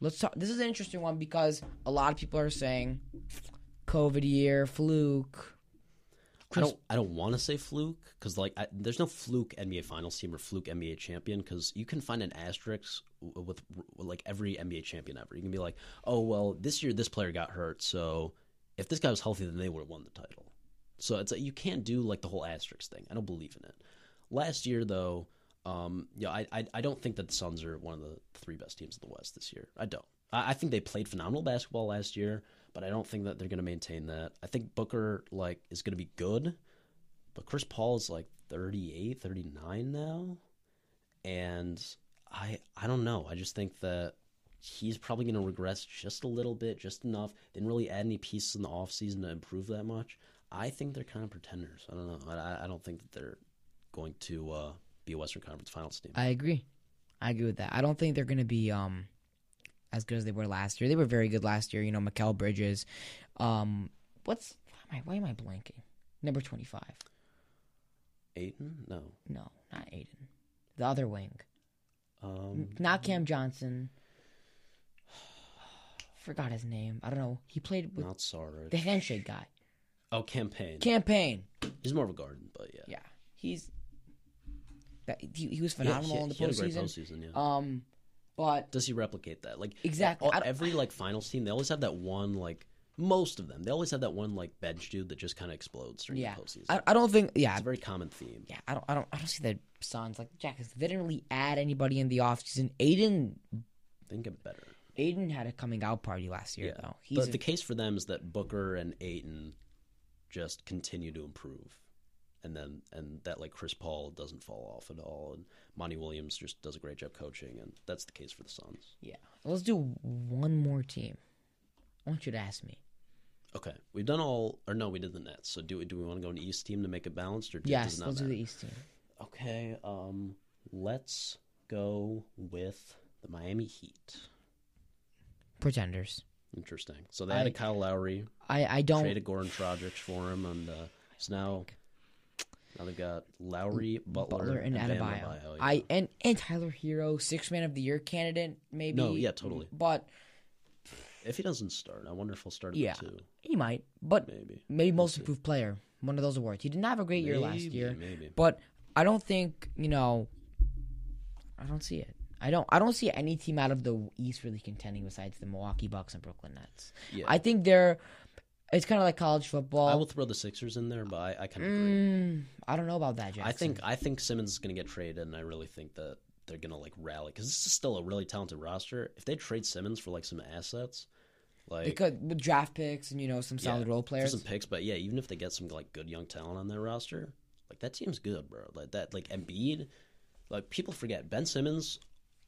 Let's talk. This is an interesting one because a lot of people are saying COVID year, fluke. I don't I don't want to say fluke because like I, there's no fluke NBA Finals team or fluke NBA champion because you can find an asterisk with, with like every NBA champion ever. You can be like, oh well, this year this player got hurt, so if this guy was healthy, then they would have won the title. So it's like, you can't do like the whole asterisk thing. I don't believe in it. Last year though, um, yeah, I, I I don't think that the Suns are one of the three best teams in the West this year. I don't. I, I think they played phenomenal basketball last year, but I don't think that they're going to maintain that. I think Booker like is going to be good, but Chris Paul is like 38, 39 now, and I I don't know. I just think that he's probably going to regress just a little bit, just enough. Didn't really add any pieces in the offseason to improve that much. I think they're kind of pretenders. I don't know. I, I don't think that they're going to uh, be a Western Conference Finals team. I agree. I agree with that. I don't think they're going to be um as good as they were last year. They were very good last year. You know, Mikal Bridges. Um, what's why am I, why am I blanking? Number twenty five. Ayton? No. No, not Ayton. The other wing. Um, Not Cam Johnson. Forgot his name. I don't know. He played with not Sarge. the handshake guy. Oh, Cam Payne. Campaign. He's more of a garden, but yeah. Yeah, he's that he, he was Yeah, phenomenal he- in the he had a great postseason. postseason, yeah. Um, but Does he replicate that? Like Exactly. all- every like finals team, they always have that one like most of them. They always have that one like bench dude that just kind of explodes during yeah, the postseason. I, I don't think. Yeah, it's a very common theme. yeah. I don't. I don't. I don't see the Suns like Jack. They didn't really add anybody in the offseason. Ayton. think get better. Ayton had a coming out party last year Yeah, though. He's but a- the case for them is that Booker and Ayton just continue to improve, and then and that like Chris Paul doesn't fall off at all, and Monty Williams just does a great job coaching, and that's the case for the Suns. yeah. Let's do one more team. I want you to ask me. Okay, we've done all, or no, we did the Nets. So do we do we want to go an East team to make it balanced, or Yes, let's do the East team. Okay, um, let's go with the Miami Heat. Pretenders. Interesting. So they added I- Kyle Lowry, I I don't. traded Goran Dragic for him, and uh, so now now they've got Lowry, Butler, Butler and Bam Adebayo. Adebayo, yeah. I and and Tyler Herro, six man of the year candidate, maybe. No, yeah, totally. But if he doesn't start, I wonder if he'll start at Yeah. two. he might. But Maybe. maybe most improved player, one of those awards. He didn't have a great year last year, maybe. but I don't think you know. I don't see it. I don't. I don't see any team out of the East really contending besides the Milwaukee Bucks and Brooklyn Nets. Yeah. I think they're. It's kind of like college football. I will throw the Sixers in there, but I, I kind of agree. Mm, I don't know about that, Jackson. I think I think Simmons is going to get traded, and I really think that they're going to like rally because this is still a really talented roster. If they trade Simmons for like some assets, like they could with draft picks and you know some yeah, solid role players. some picks, but yeah, even if they get some like good young talent on their roster, like that team's good, bro. Like that, like Embiid, like people forget Ben Simmons,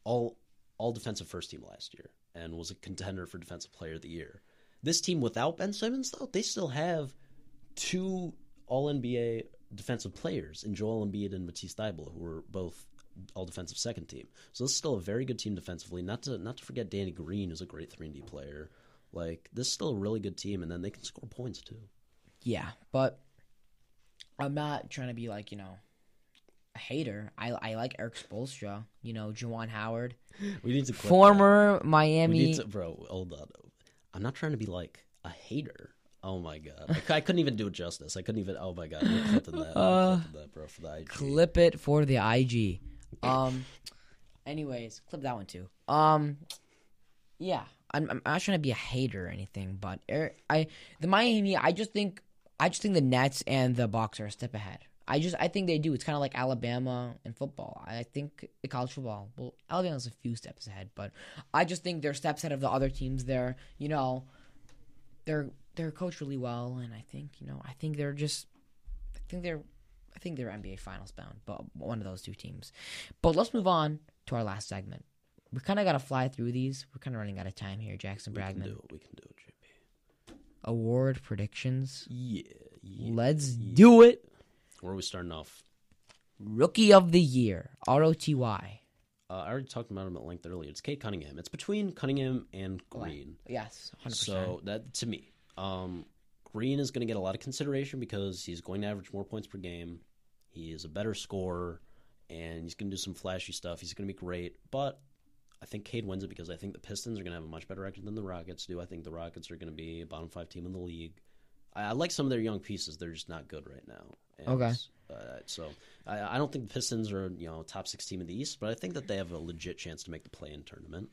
all all defensive first team last year, and was a contender for defensive player of the year. This team without Ben Simmons, though, they still have two All NBA defensive players in Joel Embiid and Matisse Thybulle, who were both All Defensive second team. So this is still a very good team defensively. Not to not to forget Danny Green, is a great three and D player. Like this is still a really good team, and then they can score points too. Yeah, but I'm not trying to be like you know a hater. I I like Erik Spoelstra. You know, Juwan Howard, We need to former that. We Miami. need to, bro. Hold on. I'm not trying to be like a hater. Oh my god, I, I couldn't even do it justice. I couldn't even. Oh my god, we're clipping that. Uh, clipping that, bro, for the IG. clip it for the IG. Um. anyways, clip that one too. Um. Yeah, I'm, I'm not trying to be a hater or anything, but er, I the Miami. I just think I just think the Nets and the Bucks are a step ahead. I just I think they do. It's kind of like Alabama in football. I think the college football. Well, Alabama's a few steps ahead, but I just think they're steps ahead of the other teams. There, you know, they're they're coached really well, and I think you know I think they're just I think they're I think they're NBA Finals bound, but one of those two teams. But let's move on to our last segment. We kind of got to fly through these. We're kind of running out of time here, Jackson Bragman. We can do it. We can do it, JP. Award predictions. Yeah. yeah. Let's yeah. do it. Where are we starting off? Rookie of the year, R O T Y. Uh, I already talked about him at length earlier. It's Cade Cunningham. It's between Cunningham and Green. Yes, hundred percent. So that to me, um, Green is going to get a lot of consideration because he's going to average more points per game. He is a better scorer, and he's going to do some flashy stuff. He's going to be great, but I think Cade wins it because I think the Pistons are going to have a much better record than the Rockets do. I think the Rockets are going to be a bottom five team in the league. I, I like some of their young pieces; they're just not good right now. Okay. Uh, so I, I don't think the Pistons are you know top six team in the East, but I think that they have a legit chance to make the play-in tournament.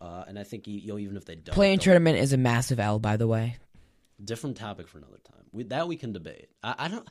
Uh, and I think you know even if they don't, Playing they'll- tournament is a massive L, by the way. different topic for another time. We, that we can debate. I, I don't,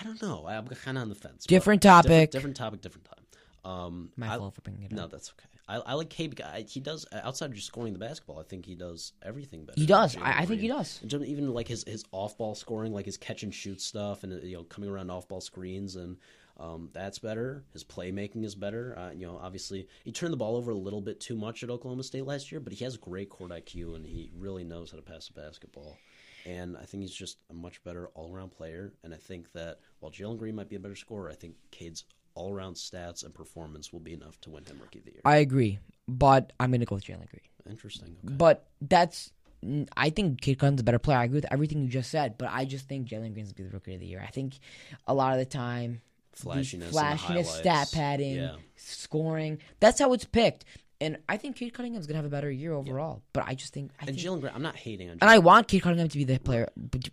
I don't know. I'm kind of on the fence. Different different, topic. different topic, different time. Um, My I- fault for bringing it no, up. that's okay. I, I like Cade because I- he does outside of just scoring the basketball. I think he does everything better. He does. I, I think he does. Of even like his his off ball scoring, like his catch and shoot stuff, and you know coming around off ball screens, and um, that's better. His playmaking is better. Uh, you know, obviously he turned the ball over a little bit too much at Oklahoma State last year, but he has great court IQ and he really knows how to pass the basketball. And I think he's just a much better all around player. And I think that while Jalen Green might be a better scorer, I think Cade's all around stats and performance will be enough to win him Rookie of the Year. I agree, but I'm gonna go with Jalen Green. Interesting. Okay. But that's. I think Cade Cunningham's a better player. I agree with everything you just said, but I just think Jalen Green's gonna be the rookie of the year. I think a lot of the time, Flashiness, the flashiness, stat padding, Yeah. scoring. That's how it's picked. And I think Cade Cunningham's gonna have a better year overall. But I just think, I and Jalen Green, I'm not hating on. And I want Cade Cunningham to be the player,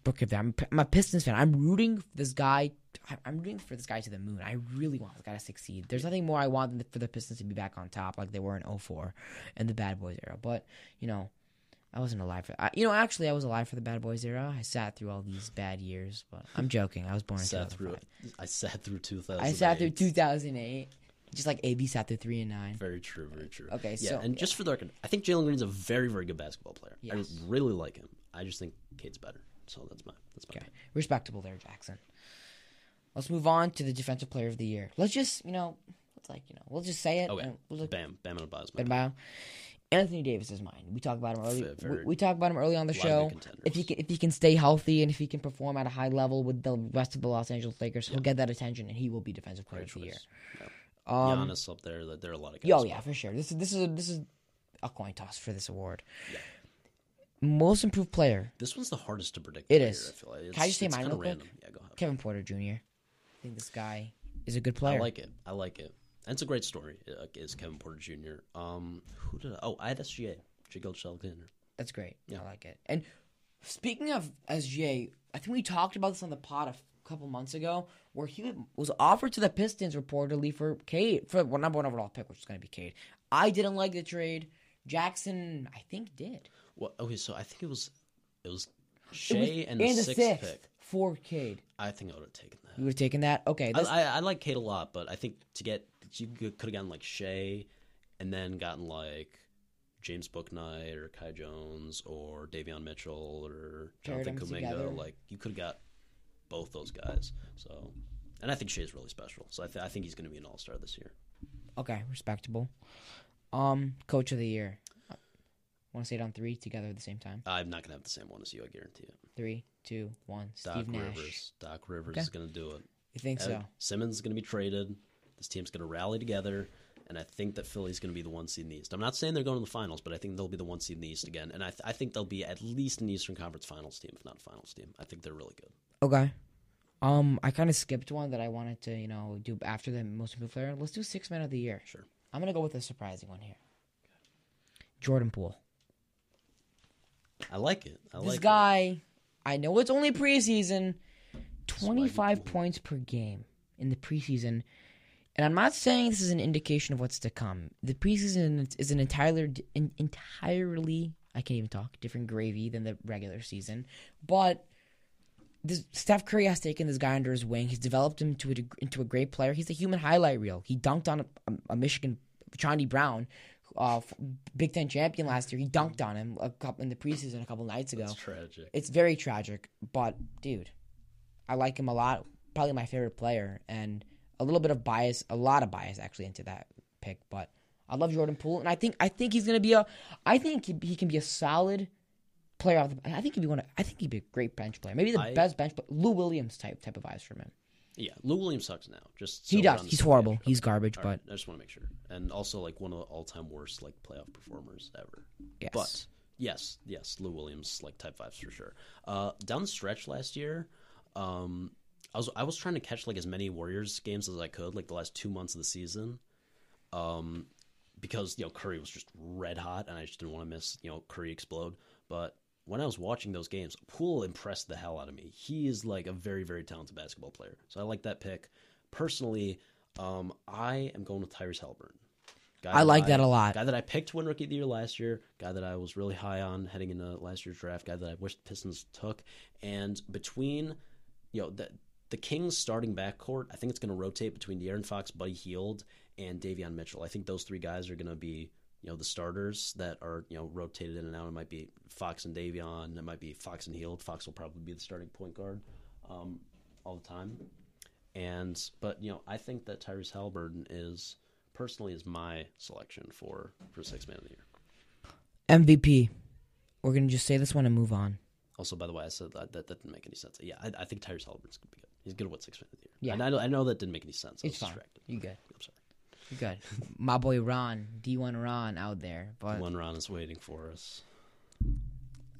rookie of the. I'm, I'm a Pistons fan. I'm rooting for this guy. I'm rooting for this guy to the moon. I really want this guy to succeed. There's nothing more I want than for the Pistons to be back on top like they were in 04 and the Bad Boys era. But, you know, I wasn't alive for I, You know, actually, I was alive for the Bad Boys era. I sat through all these bad years, but I'm joking. I was born in sat through 2005. it. I sat through 2000. I sat through 2008, just like AB sat through 3 and 9. Very true, very true. Okay, yeah, so- and just for the record, I think Jalen Green's a very, very good basketball player. Yes. I really like him. I just think Cade's better. So that's my that's my Okay, respectable there, Jackson. Let's move on to the defensive player of the year. Let's just, you know, let's like, you know, we'll just say it. Okay, We'll look Bam, Bam, and. Ben Bio. Anthony Davis is mine. We talked about him early. We, we talked about him early on the show. If he can, if he can stay healthy and if he can perform at a high level with the rest of the Los Angeles Lakers, he'll get that attention and he will be defensive player Great of the year. choice. Yeah. Um, Giannis up there. There are a lot of guys. Yo, yeah, for sure. This is this is a, this is a coin toss for this award. Most improved player, This one's the hardest to predict. It is. year, I feel like. It's, Can I just say mine real quick? Yeah, go ahead. Kevin Porter Jr. I think this guy is a good player. I like it. I like it. And it's a great story. uh, Is Kevin Porter Jr. Um, who did I? Oh, I had SGA. Shai Gilgeous-Alexander. That's great. Yeah. I like it. And speaking of SGA, I think we talked about this on the pod a f- couple months ago, where he was offered to the Pistons reportedly for Cade for well, number one overall pick, which is going to be Cade. I didn't like the trade. Jackson, I think, did. Well, okay, so I think it was it was It was- Shai and the sixth, pick. For Cade. I think I would have taken that. You would have taken that. Okay, I, I, I like Cade a lot, but I think to get you could have gotten like Shai, and then gotten like James Bouknight or Kai Jones or Davion Mitchell or Jonathan. Kuminga. Like you could have got both those guys. So, and I think Shai's really special. So I, th- I think he's going to be an All Star this year. okay, respectable. Um, coach of the year. Want to say it on three together at the same time? I'm not going to have the same one as you. I guarantee it. Three, two, one. Doc Steve Nash. Rivers. Doc Rivers Okay. is going to do it. You think so? Uh, Simmons is going to be traded. This team's going to rally together, and I think that Philly's going to be the one seed in the East. I'm not saying they're going to the finals, but I think they'll be the one seed in the East again, and I, th- I think they'll be at least an Eastern Conference Finals team, if not a Finals team. I think they're really good. Okay. Um, I kind of skipped one that I wanted to, you know, do after the most improved player. Let's do six men of the year. Sure. I'm gonna go with a surprising one here. Jordan Poole. I like it. I this like guy, I know it's only preseason. 25 points per game in the preseason. And I'm not saying this is an indication of what's to come. The preseason is an entirely, an entirely, I can't even talk, different gravy than the regular season. But this Steph Curry has taken this guy under his wing. He's developed him into a, into a great player. He's a human highlight reel. He dunked on a, a, a Michigan Johnny Brown, uh, Big Ten champion last year. He dunked on him a couple in the preseason a couple nights ago. It's tragic. It's very tragic, but dude, I like him a lot. Probably my favorite player, and a little bit of bias, a lot of bias actually into that pick. But I love Jordan Poole, and I think I think he's gonna be a, I think he, he can be a solid player. Off the, I think he'd be one. Of, I think he'd be a great bench player, maybe the I- best bench. player. Lou Williams type type of vibes from him. Yeah, Lou Williams sucks now. Just He so we're does. He's horrible. page. He's garbage, All but right, I just want to make sure, and also like one of the all-time worst like playoff performers ever. yes. But yes, yes, Lou Williams like type fives for sure. Uh, down the stretch last year, um, I was I was trying to catch like as many Warriors games as I could, like the last two months of the season, um, because you know Curry was just red hot, and I just didn't want to miss you know Curry explode. But when I was watching those games, Poole impressed the hell out of me. He is like a very very talented basketball player, so I like that pick. Personally, um, I am going with Tyrese Haliburton. Guy I like that a lot. Guy that I picked win Rookie of the Year last year. Guy that I was really high on heading into last year's draft. Guy that I wish the Pistons took. And between, you know, the the Kings starting backcourt, I think it's going to rotate between De'Aaron Fox, Buddy Hield, and Davion Mitchell. I think those three guys are going to be, you know, the starters that are, you know, rotated in and out. It might be Fox and Davion. It might be Fox and Hield. Fox will probably be the starting point guard um, all the time. And but you know, I think that Tyrese Haliburton is personally is my selection for for six man of the year. MVP. We're gonna just say this one and move on. Also, by the way, I said that that, that didn't make any sense. Yeah, I, I think Tyrese Haliburton's gonna be good. He's good at six man of the year. Yeah. and I know, I know that didn't make any sense. I It's was fine. distracted. You good? I'm sorry. Good? My boy Ron, D1 Ron out there, but One Ron is waiting for us.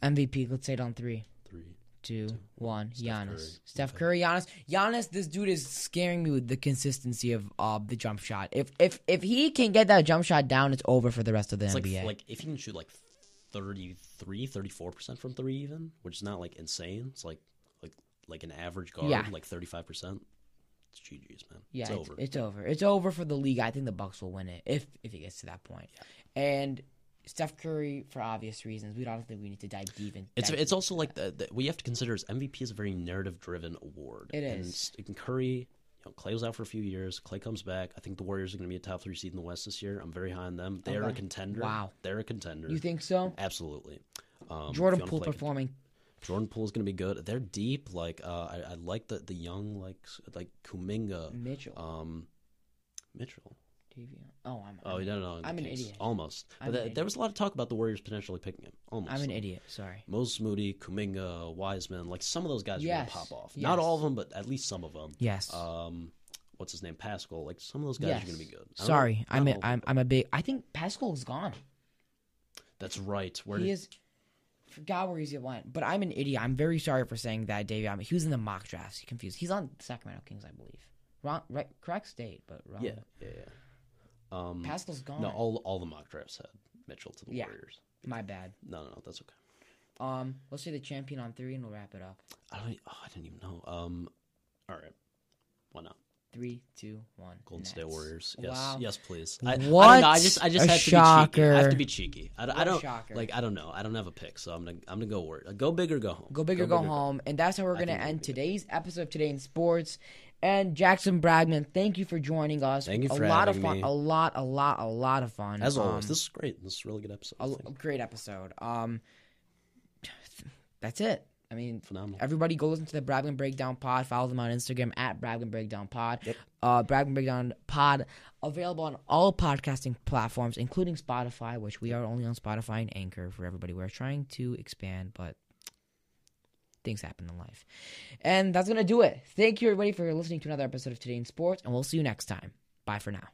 MVP. Let's say it on three. Three. two, one. Steph Giannis. Curry. Steph Curry, Giannis. Giannis, this dude is scaring me with the consistency of uh, the jump shot. If if if he can get that jump shot down, it's over for the rest of the It's like NBA. like if you can shoot like 33, 34 percent from three, even, which is not like insane. It's like like like an average guard, Yeah. like thirty five percent. It's GG's, man. yeah, it's, over. It's over. It's over for the league. I think the Bucks will win it if if it gets to that point. Yeah. And Steph Curry, for obvious reasons, we don't think we need to dive deep in. It's it's also into like the, the what you have to consider is MVP is a very narrative driven award. It and and Curry, you know, Klay was out for a few years. Klay comes back. I think the Warriors are going to be a top three seed in the West this year. I'm very high on them. They're a contender. Wow. they're a contender. You think so? Absolutely. Um, Jordan Poole performing. Jordan Poole is going to be good. They're deep. Like uh, I, I like the the young like like Kuminga, Mitchell. um, Mitchell. Oh, I'm. Oh, no, no, no. I'm an idiot. Almost. But an th- idiot. there was a lot of talk about the Warriors potentially picking him. Almost. I'm an idiot. Sorry. Moses Moody, Kuminga, Wiseman, like some of those guys are gonna pop off. yes. Not all of them, but at least some of them. Yes. Um, what's his name? Pascal. Like some of those guys yes. are gonna be good. I Sorry, I'm a, I'm. I'm a big. I think Pascal is gone. That's right. Where he did, is. Forgot where he went, but I'm an idiot. I'm very sorry for saying that, Davey. I mean, he was in the mock drafts. He confused. He's on Sacramento Kings, I believe. Wrong, right? Correct state, but wrong. yeah, yeah, yeah. Um, Pascal's gone. no, all all the mock drafts had Mitchell to the Yeah. Warriors. My bad. No, no, no, that's okay. Um, let's say the champion on three, and we'll wrap it up. I don't. Oh, I didn't even know. Um, all right. Why not? Three, two, one. Golden State Nets. Warriors. Yes, Wow. yes, please. I, I What don't know. I just, I just a have to be cheeky. I have shocker. to be cheeky. I, don't- I don't shocker. like. I don't know. I don't have a pick, so I'm gonna, I'm gonna go word. Go big or go home. Go big or go home. And that's how we're going to end be today's episode of Today in Sports. And Jackson Bragman, thank you for joining us. Thank you a for lot of having fun. me. A lot, a lot, a lot of fun. As always, Um, this is great. This is a really good episode. I a, think. a great episode. Um, that's it. I mean, Phenomenal. everybody go listen to the Bragman Breakdown Pod. Follow them on Instagram at Bragman Breakdown Pod. Yep. Uh, Bragman Breakdown Pod available on all podcasting platforms, including Spotify, which we are only on Spotify and Anchor for everybody. We're trying to expand, but things happen in life. And that's gonna do it. Thank you everybody for listening to another episode of Today in Sports, and we'll see you next time. Bye for now.